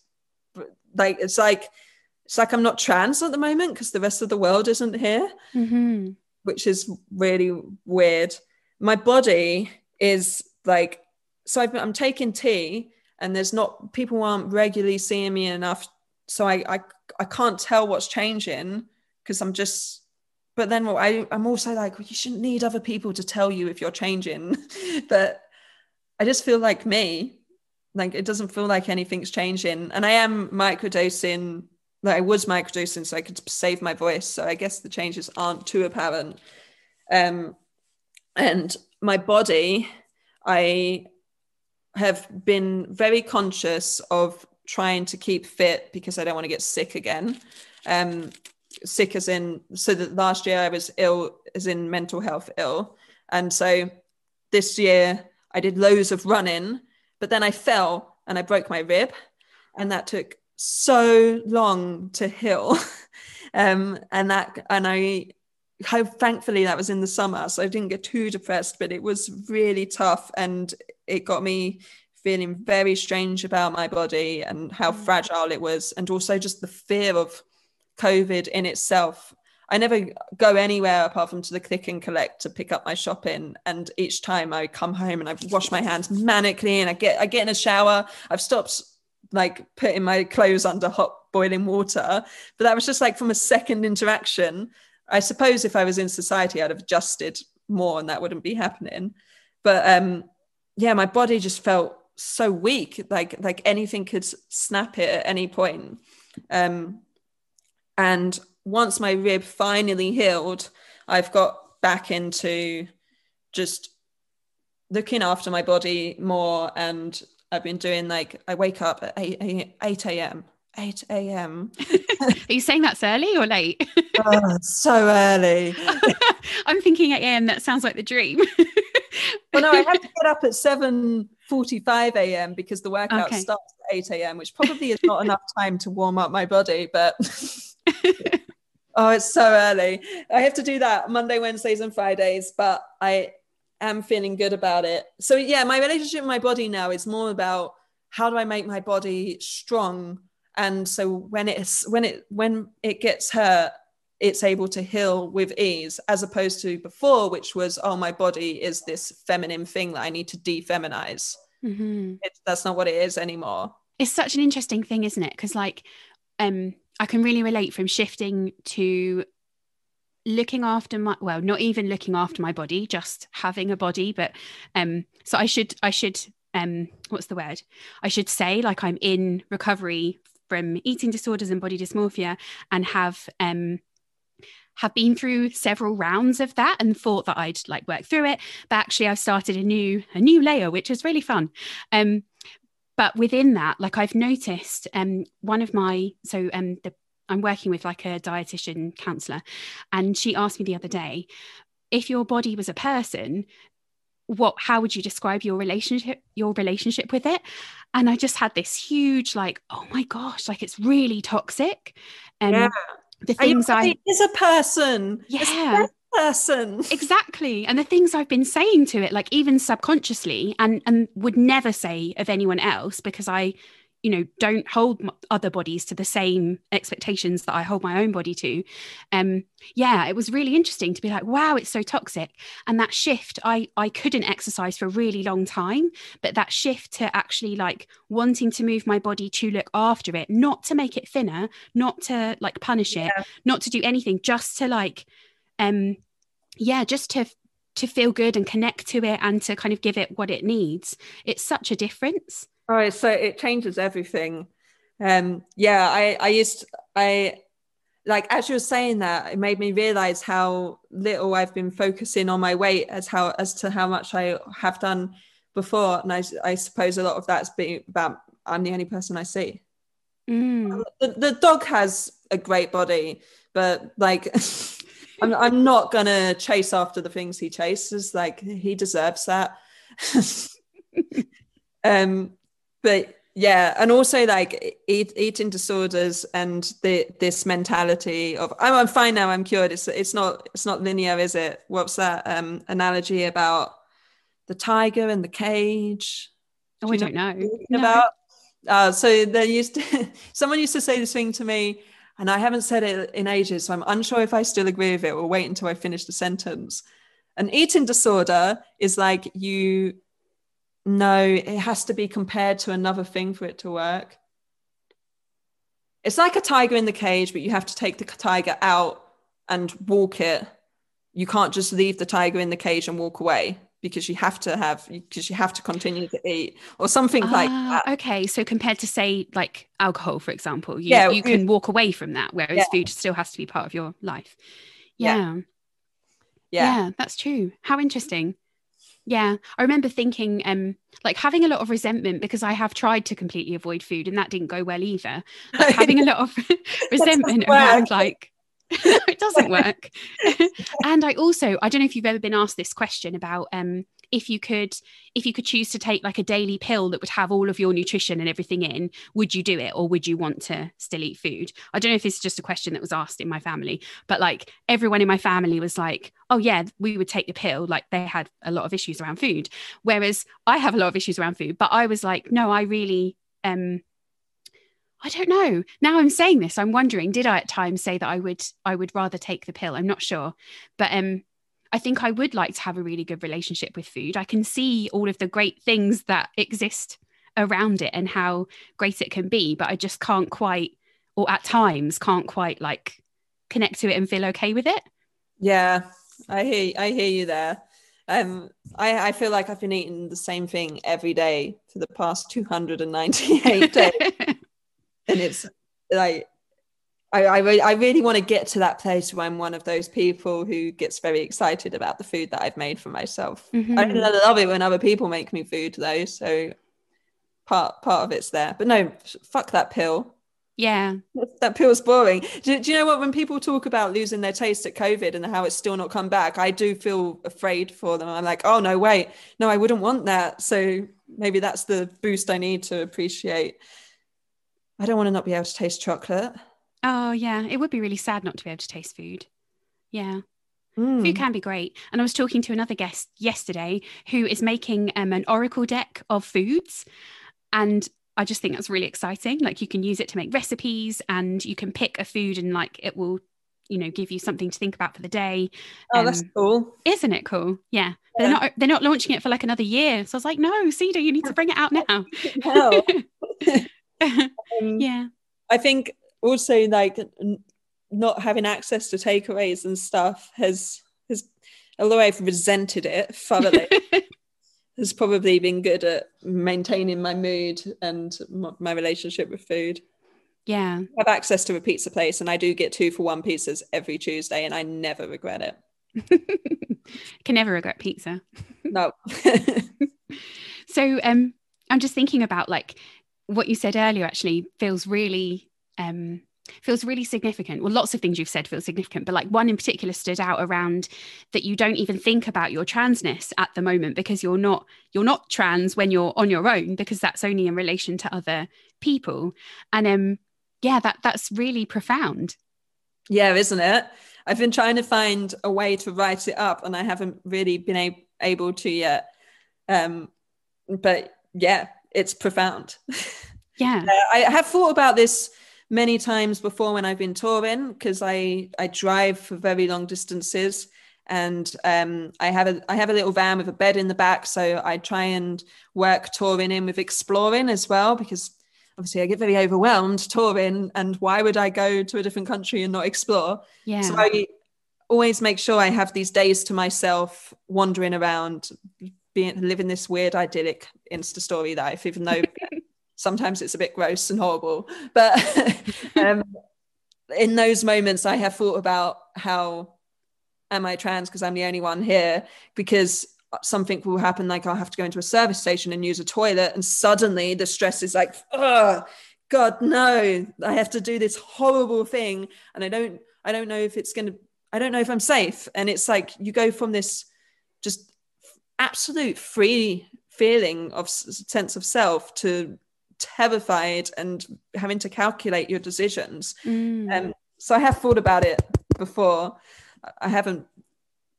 like it's like it's like I'm not trans at the moment because the rest of the world isn't here hmm which is really weird. My body is like, so I've, I'm taking T, and there's not people aren't regularly seeing me enough, so I I, I can't tell what's changing because I'm just. But then I, I'm also like, you shouldn't need other people to tell you if you're changing. but I just feel like me, like it doesn't feel like anything's changing, and I am microdosing that I was microdosing so I could save my voice. So I guess the changes aren't too apparent. Um, and my body, I have been very conscious of trying to keep fit because I don't want to get sick again. Um, sick as in, so that last year I was ill, as in mental health ill. And so this year I did loads of running, but then I fell and I broke my rib. And that took so long to heal um and that and i how thankfully that was in the summer so i didn't get too depressed but it was really tough and it got me feeling very strange about my body and how fragile it was and also just the fear of covid in itself i never go anywhere apart from to the click and collect to pick up my shopping and each time i come home and i wash my hands manically and i get i get in a shower i've stopped like putting my clothes under hot boiling water. But that was just like from a second interaction. I suppose if I was in society, I'd have adjusted more and that wouldn't be happening. But um, yeah, my body just felt so weak, like like anything could snap it at any point. Um, and once my rib finally healed, I've got back into just looking after my body more and I've been doing like I wake up at 8 8 a.m. 8 a.m. Are you saying that's early or late? oh, so early. I'm thinking 8 a.m. That sounds like the dream. Well, no, I have to get up at 7:45 a.m. because the workout Okay. starts at 8 a.m., which probably is not enough time to warm up my body, but oh, it's so early. I have to do that Monday, Wednesdays, and Fridays, but I am feeling good about it. So yeah, my relationship with my body now is more about how do I make my body strong, and so when it's when it when it gets hurt, it's able to heal with ease, as opposed to before, which was oh my body is this feminine thing that I need to defeminize. Mhm. It's, that's not what it is anymore. It's such an interesting thing, isn't it? Because like, um, I can really relate from shifting to looking after my well, not even looking after my body, just having a body. But um, so I should I should um, what's the word? I should say like I'm in recovery from eating disorders and body dysmorphia, and have um have been through several rounds of that and thought that I'd like work through it. But actually I've started a new a new layer, which is really fun. Um, but within that, like I've noticed um one of my so um the I'm working with like a dietitian counselor, and she asked me the other day, if your body was a person, what how would you describe your relationship your relationship with it? And I just had this huge like, oh my gosh, like it's really toxic. And Yeah. the things I is a person. Yeah. Person. exactly. And the things i've been saying to it like even subconsciously and and would never say of anyone else because i you know don't hold other bodies to the same expectations that i hold my own body to. Um yeah it was really interesting to be like wow it's so toxic. And that shift i i couldn't exercise for a really long time but that shift to actually like wanting to move my body to look after it not to make it thinner not to like punish it not to do anything just to like um yeah, just to to feel good and connect to it and to kind of give it what it needs. It's such a difference. Oh, so it changes everything. Um, yeah, I I used I like as you were saying that, it made me realize how little I've been focusing on my weight as how as to how much I have done before, and I I suppose a lot of that's been about I'm the only person I see. Mm. The, the dog has a great body, but like I'm, I'm not gonna chase after the things he chases. Like he deserves that. um, but yeah, and also like eat, eating disorders and the this mentality of I'm, I'm fine now, I'm cured. It's it's not it's not linear, is it? What's that um analogy about the tiger and the cage? Oh, Do I don't know. know. About uh, so there used to someone used to say this thing to me and I haven't said it in ages, so I'm unsure if I still agree with it. We'll wait until I finish the sentence. An eating disorder is like you know it has to be compared to another thing for it to work. It's like a tiger in the cage, but you have to take the tiger out and walk it. You can't just leave the tiger in the cage and walk away because you have to have because you have to continue to eat or something uh, like that. Okay, so compared to say like alcohol, for example, you, yeah, you can walk away from that, whereas yeah. food still has to be part of your life. Yeah. yeah. Yeah. Yeah, that's true. How interesting. Yeah, I remember thinking, um, like having a lot of resentment because I have tried to completely avoid food and that didn't go well either. Like having a lot of resentment around, like it doesn't work. and I also, I don't know if you've ever been asked this question about um, if you could, if you could choose to take like a daily pill that would have all of your nutrition and everything in, would you do it, or would you want to still eat food? I don't know if this is just a question that was asked in my family, but like everyone in my family was like, "Oh yeah, we would take the pill." Like they had a lot of issues around food, whereas I have a lot of issues around food. But I was like, "No, I really." um I don't know. Now I'm saying this, I'm wondering, did I at times say that I would I would rather take the pill? I'm not sure. But um I think I would like to have a really good relationship with food. I can see all of the great things that exist around it and how great it can be, but I just can't quite or at times can't quite like connect to it and feel okay with it. Yeah. I hear I hear you there. Um, I, I feel like I've been eating the same thing every day for the past 298 days. and it's like I, I, re- I really want to get to that place where I'm one of those people who gets very excited about the food that I've made for myself. Mm-hmm. I love it when other people make me food though, so part part of it's there. But no, fuck that pill. Yeah, that pill's boring. Do, do you know what? When people talk about losing their taste at COVID and how it's still not come back, I do feel afraid for them. I'm like, oh no, wait, no, I wouldn't want that. So maybe that's the boost I need to appreciate I don't want to not be able to taste chocolate. Oh, yeah. It would be really sad not to be able to taste food. Yeah. Mm. Food can be great. And I was talking to another guest yesterday who is making um, an oracle deck of foods. And I just think that's really exciting. Like you can use it to make recipes and you can pick a food and like it will, you know, give you something to think about for the day. Oh, um, that's cool. Isn't it cool? Yeah. yeah. They're not they're not launching it for like another year. So I was like, no, Cedar, you need to bring it out now. no. um, yeah. I think also like n- not having access to takeaways and stuff has has although I've resented it thoroughly has probably been good at maintaining my mood and m- my relationship with food. Yeah. I have access to a pizza place and I do get two for one pizzas every Tuesday and I never regret it. Can never regret pizza. No. so um I'm just thinking about like what you said earlier actually feels really um, feels really significant. Well, lots of things you've said feel significant, but like one in particular stood out around that you don't even think about your transness at the moment because you're not you're not trans when you're on your own because that's only in relation to other people. And um yeah, that that's really profound. Yeah, isn't it? I've been trying to find a way to write it up and I haven't really been a- able to yet. Um but yeah, it's profound. Yeah. uh, I have thought about this many times before when I've been touring because I I drive for very long distances and um, I have a I have a little van with a bed in the back, so I try and work touring in with exploring as well because obviously I get very overwhelmed touring, and why would I go to a different country and not explore? Yeah. So I always make sure I have these days to myself, wandering around, being living this weird idyllic Insta story life, even though sometimes it's a bit gross and horrible. But um, in those moments, I have thought about how am I trans because I'm the only one here because something will happen like I'll have to go into a service station and use a toilet and suddenly the stress is like oh god no I have to do this horrible thing and I don't I don't know if it's going to I don't know if I'm safe and it's like you go from this just absolute free feeling of sense of self to terrified and having to calculate your decisions mm. um, so I have thought about it before I haven't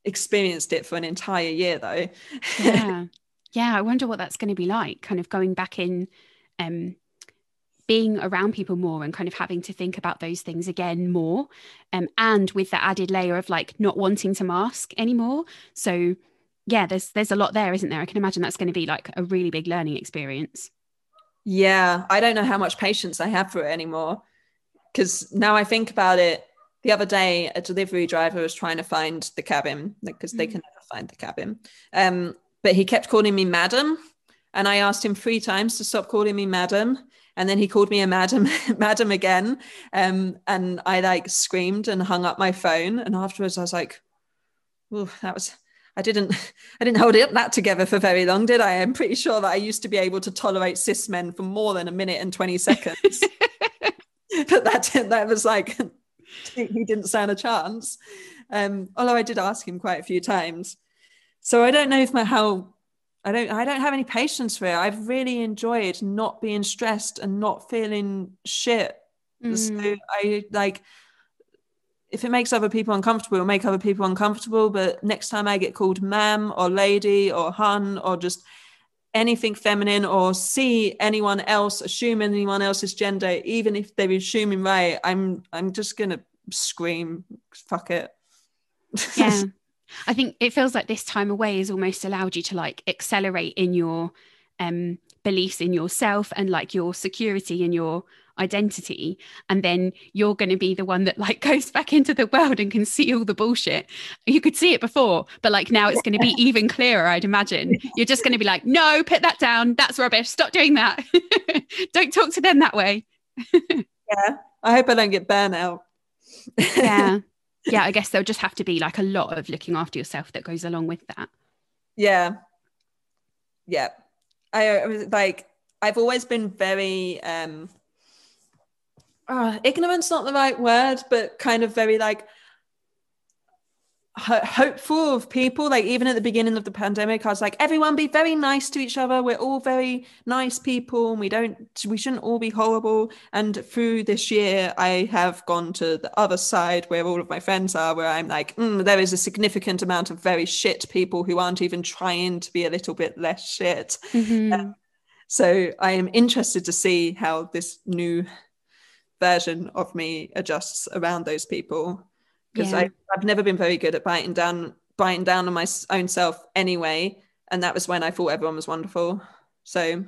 experienced it for an entire year though. yeah. Yeah. I wonder what that's going to be like, kind of going back in, um, being around people more and kind of having to think about those things again more. Um, and with the added layer of like not wanting to mask anymore. So yeah, there's there's a lot there, isn't there? I can imagine that's going to be like a really big learning experience. Yeah, I don't know how much patience I have for it anymore. Because now I think about it, the other day a delivery driver was trying to find the cabin because they mm. can never find the cabin um, but he kept calling me madam and i asked him three times to stop calling me madam and then he called me a madam madam again um, and i like screamed and hung up my phone and afterwards i was like oh that was I didn't I didn't hold it that together for very long, did I? I'm pretty sure that I used to be able to tolerate cis men for more than a minute and 20 seconds. but that that was like he didn't stand a chance. Um, although I did ask him quite a few times. So I don't know if my how I don't I don't have any patience for it. I've really enjoyed not being stressed and not feeling shit. Mm. So I like if it makes other people uncomfortable, it'll make other people uncomfortable. But next time I get called ma'am or lady or hun or just anything feminine or see anyone else assume anyone else's gender even if they're assuming right i'm i'm just gonna scream fuck it yeah i think it feels like this time away has almost allowed you to like accelerate in your um beliefs in yourself and like your security in your identity and then you're going to be the one that like goes back into the world and can see all the bullshit. You could see it before but like now it's going to be even clearer i'd imagine. You're just going to be like no put that down. That's rubbish. Stop doing that. Don't talk to them that way. Yeah. I hope i don't get burnout. Yeah. Yeah i guess there'll just have to be like a lot of looking after yourself that goes along with that. Yeah. Yeah. I, I was like i've always been very um uh, ignorance not the right word, but kind of very like hopeful of people. Like even at the beginning of the pandemic i was like everyone be very nice to each other. We're all very nice people and we don't we shouldn't all be horrible. And through this year i have gone to the other side where all of my friends are where i'm like mm, there is a significant amount of very shit people who aren't even trying to be a little bit less shit. Mm-hmm. um, so i am interested to see how this new version of me adjusts around those people. Because yeah. I've never been very good at biting down biting down on my own self anyway and that was when I thought everyone was wonderful. So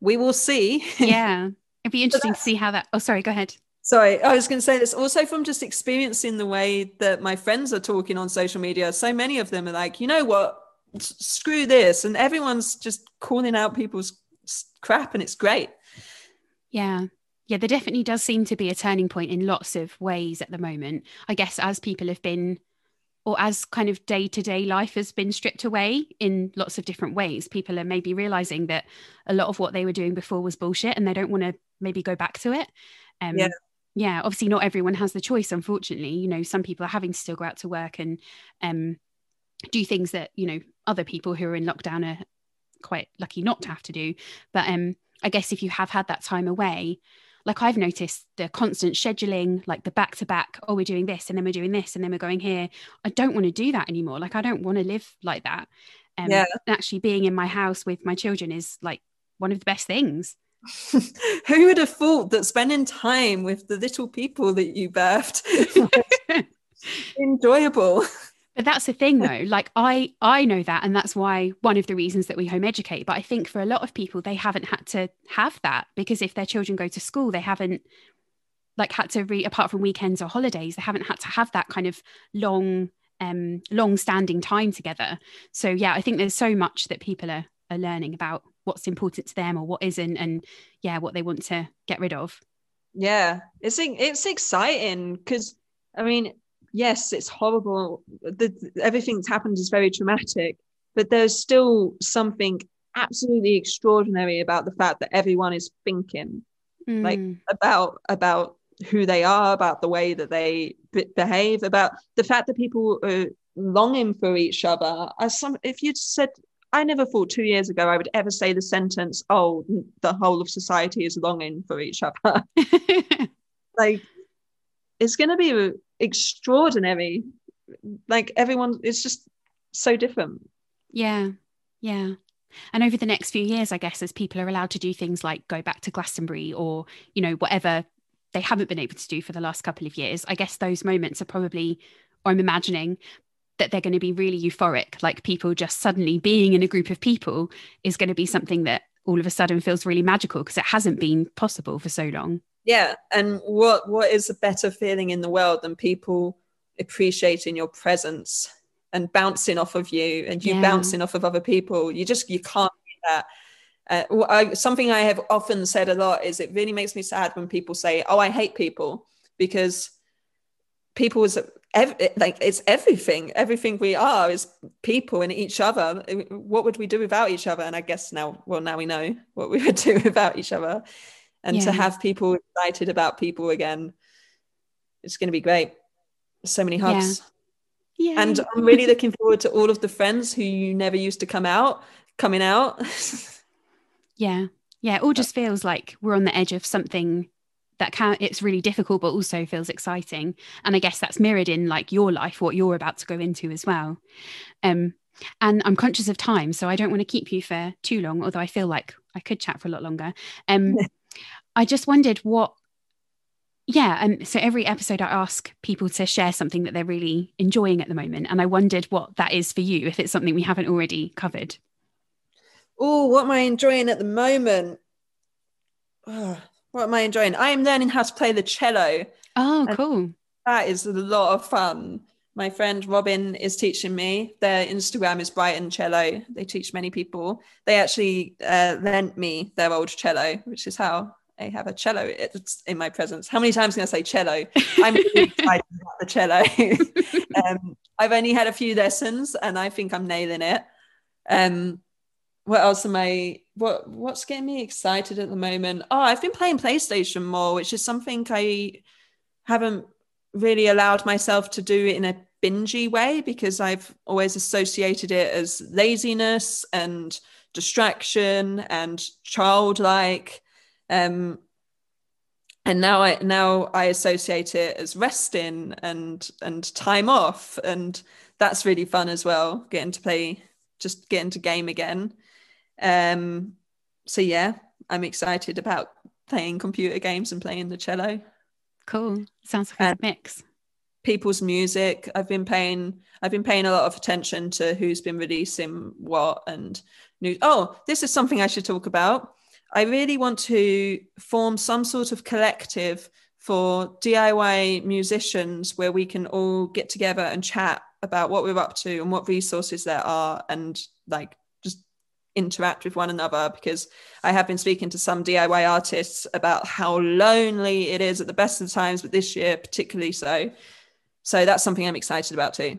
we will see. Yeah. It'd be interesting to see how that oh sorry go ahead. Sorry I was going to say this also from just experiencing the way that my friends are talking on social media so many of them are like you know what? Screw this and everyone's just calling out people's crap and it's great. Yeah yeah, there definitely does seem to be a turning point in lots of ways at the moment. I guess as people have been, or as kind of day to day life has been stripped away in lots of different ways, people are maybe realizing that a lot of what they were doing before was bullshit and they don't want to maybe go back to it. Um, yeah. Yeah, obviously, not everyone has the choice, unfortunately. You know, some people are having to still go out to work and um, do things that, you know, other people who are in lockdown are quite lucky not to have to do. But um, I guess if you have had that time away, like I've noticed the constant scheduling, like the back to back, oh, we're doing this and then we're doing this and then we're going here. I don't want to do that anymore. Like I don't want to live like that. Um, yeah. Actually, being in my house with my children is like one of the best things. Who would have thought that spending time with the little people that you birthed enjoyable? But that's the thing though. Like i i know that and that's why one of the reasons that we home educate. But i think for a lot of people they haven't had to have that because if their children go to school they haven't like had to read apart from weekends or holidays they haven't had to have that kind of long um long standing time together. So yeah i think there's so much that people are, are learning about what's important to them or what isn't and yeah what they want to get rid of. Yeah. It's it's exciting because i mean yes it's horrible the, everything that's happened is very traumatic but there's still something absolutely extraordinary about the fact that everyone is thinking mm. like about about who they are, about the way that they b- behave, about the fact that people are longing for each other. As some, if you'd said, I never thought two years ago I would ever say the sentence, "Oh, the whole of society is longing for each other." like, it's going to be extraordinary. Like everyone, it's just so different. Yeah, yeah. And over the next few years, I guess, as people are allowed to do things like go back to Glastonbury or, you know, whatever they haven't been able to do for the last couple of years. I guess those moments are probably, or I'm imagining that they're going to be really euphoric, like people just suddenly being in a group of people is going to be something that all of a sudden feels really magical because it hasn't been possible for so long. Yeah. And what what is a better feeling in the world than people appreciating your presence and bouncing off of you and you yeah. bouncing off of other people? You just you can't do that uh, I, something I have often said a lot is it really makes me sad when people say, "Oh, I hate people," because people is ev- like it's everything. Everything we are is people and each other. What would we do without each other? And I guess now, well, now we know what we would do without each other. And yeah. to have people excited about people again, it's going to be great. So many hugs. Yeah. yeah. And I'm really looking forward to all of the friends who you never used to come out coming out. Yeah. Yeah. It all just feels like we're on the edge of something that can it's really difficult but also feels exciting and i guess that's mirrored in like your life what you're about to go into as well um and i'm conscious of time so i don't want to keep you for too long although i feel like i could chat for a lot longer um i just wondered what yeah um so every episode i ask people to share something that they're really enjoying at the moment and i wondered what that is for you if it's something we haven't already covered oh, what am I enjoying at the moment? Oh, what am I enjoying? I am learning how to play the cello. Oh, cool. That is a lot of fun. My friend Robin is teaching me. Their Instagram is Brighton Cello. They teach many people. They actually uh, lent me their old cello, which is how I have a cello it's in my presence. How many times can I say cello? I'm excited about the cello. um, I've only had a few lessons and I think I'm nailing it. Um, what else am I what what's getting me excited at the moment? Oh, I've been playing PlayStation more, which is something I haven't really allowed myself to do in a bingy way because I've always associated it as laziness and distraction and childlike. Um, and now I now I associate it as resting and and time off, and that's really fun as well. Getting to play, just getting to game again. Um, so yeah, I'm excited about playing computer games and playing the cello. Cool. Sounds like a mix. People's music. I've been paying I've been paying a lot of attention to who's been releasing what and new oh, this is something I should talk about. I really want to form some sort of collective for DIY musicians where we can all get together and chat about what we're up to and what resources there are and like just interact with one another because I have been speaking to some DIY artists about how lonely it is at the best of times, but this year particularly so. So that's something I'm excited about too.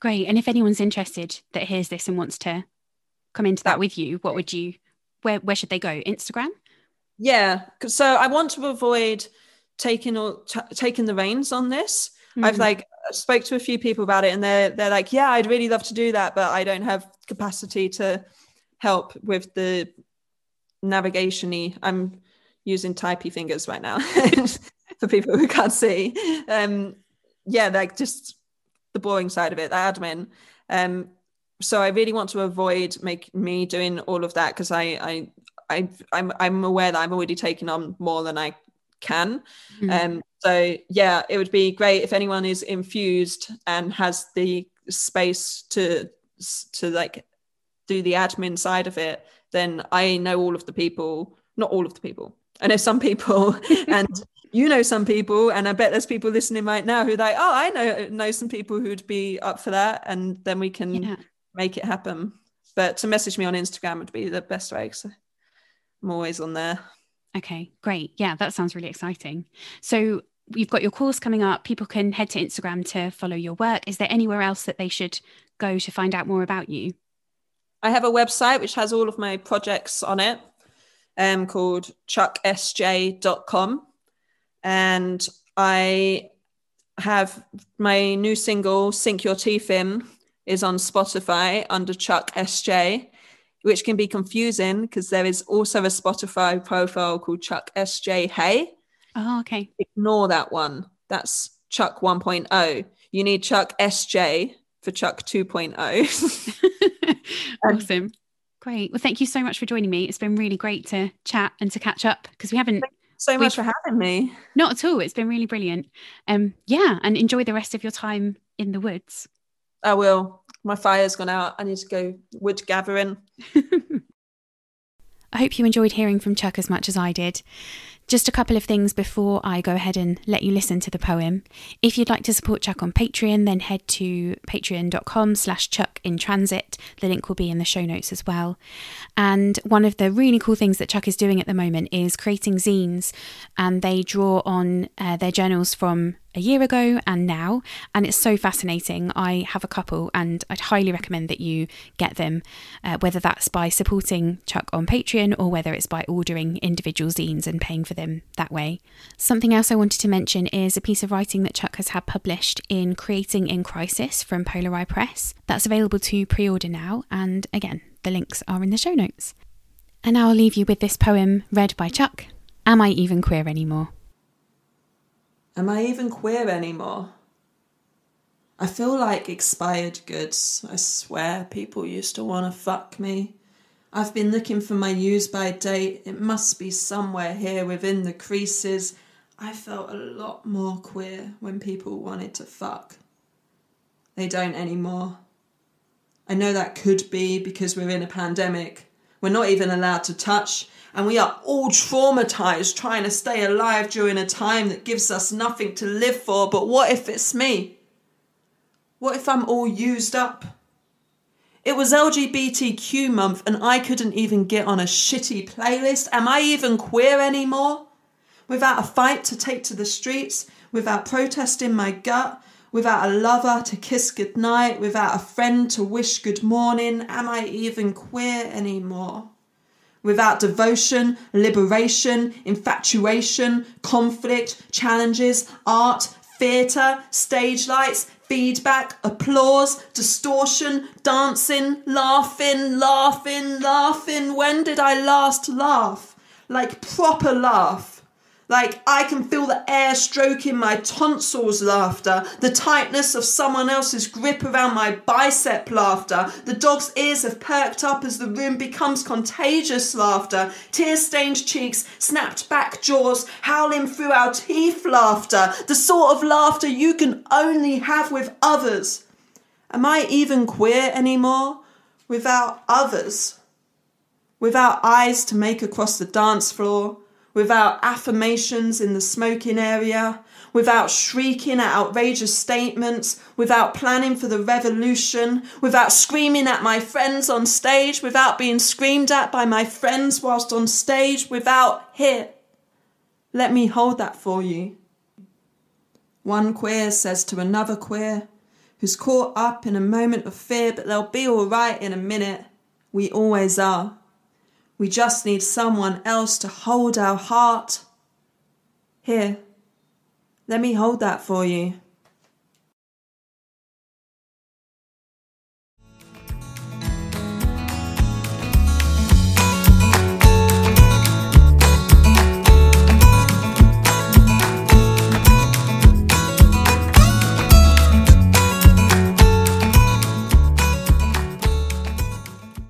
Great. And if anyone's interested that hears this and wants to come into that, that with you, what would you where where should they go? Instagram? Yeah. So I want to avoid taking or t- taking the reins on this. Mm-hmm. I've like spoke to a few people about it and they're they're like, yeah, I'd really love to do that, but I don't have capacity to help with the navigationy. I'm using typey fingers right now for people who can't see. Um, yeah, like just the boring side of it, the admin. Um, so I really want to avoid make me doing all of that because I, I, I, I'm, I'm aware that I'm already taking on more than I can. Mm-hmm. Um, so yeah, it would be great if anyone is infused and has the space to to like do the admin side of it, then I know all of the people, not all of the people. I know some people, and you know some people, and I bet there's people listening right now who like, oh, I know know some people who'd be up for that, and then we can Yeah. Make it happen. But to message me on Instagram would be the best way because I'm always on there. Okay, great. Yeah, that sounds really exciting. So you've got your course coming up. People can head to Instagram to follow your work. Is there anywhere else that they should go to find out more about you? I have a website which has all of my projects on it um, called chucksj.com. And I have my new single, Sink Your Teeth In, is on Spotify under Chuck SJ, which can be confusing because there is also a Spotify profile called Chuck SJ Hey. Oh, okay. Ignore that one. That's Chuck 1.0. You need Chuck SJ for Chuck oh. 2.0. awesome. Great. Well, thank you so much for joining me. It's been really great to chat and to catch up because we haven't so much for having me. not at all. It's been really brilliant. Um, yeah, and enjoy the rest of your time in the woods. I will. My fire's gone out. I need to go wood gathering. I hope you enjoyed hearing from Chuck as much as I did. Just a couple of things before I go ahead and let you listen to the poem. If you'd like to support Chuck on Patreon, then head to patreon.com slash Chuck in transit. The link will be in the show notes as well. And one of the really cool things that Chuck is doing at the moment is creating zines, and they draw on uh, their journals from a year ago and now, and it's so fascinating. I have a couple, and I'd highly recommend that you get them, uh, whether that's by supporting Chuck on Patreon or whether it's by ordering individual zines and paying for them that way. Something else I wanted to mention is a piece of writing that Chuck has had published in Creating in Crisis from Polar Press. That's available to pre order now, and again, the links are in the show notes. And now I'll leave you with this poem read by Chuck Am I Even Queer Anymore? Am I even queer anymore? I feel like expired goods. I swear people used to want to fuck me. I've been looking for my use by date. It must be somewhere here within the creases. I felt a lot more queer when people wanted to fuck. They don't anymore. I know that could be because we're in a pandemic. We're not even allowed to touch, and we are all traumatized trying to stay alive during a time that gives us nothing to live for. But what if it's me? What if I'm all used up? It was LGBTQ month and I couldn't even get on a shitty playlist. Am I even queer anymore? Without a fight to take to the streets, without protest in my gut, without a lover to kiss goodnight, without a friend to wish good morning, am I even queer anymore? Without devotion, liberation, infatuation, conflict, challenges, art, theatre, stage lights, feedback, applause, distortion, dancing, laughing, laughing, laughing. When did I last laugh? Like proper laugh. Like I can feel the air stroking my tonsils laughter, the tightness of someone else's grip around my bicep laughter. The dog's ears have perked up as the room becomes contagious laughter. Tear stained cheeks, snapped back jaws, howling through our teeth laughter. The sort of laughter you can only have with others. Am I even queer anymore? Without others? Without eyes to make across the dance floor? Without affirmations in the smoking area, without shrieking at outrageous statements, without planning for the revolution, without screaming at my friends on stage, without being screamed at by my friends whilst on stage, without here. Let me hold that for you. One queer says to another queer, who's caught up in a moment of fear, but they'll be all right in a minute. We always are. We just need someone else to hold our heart. Here, let me hold that for you.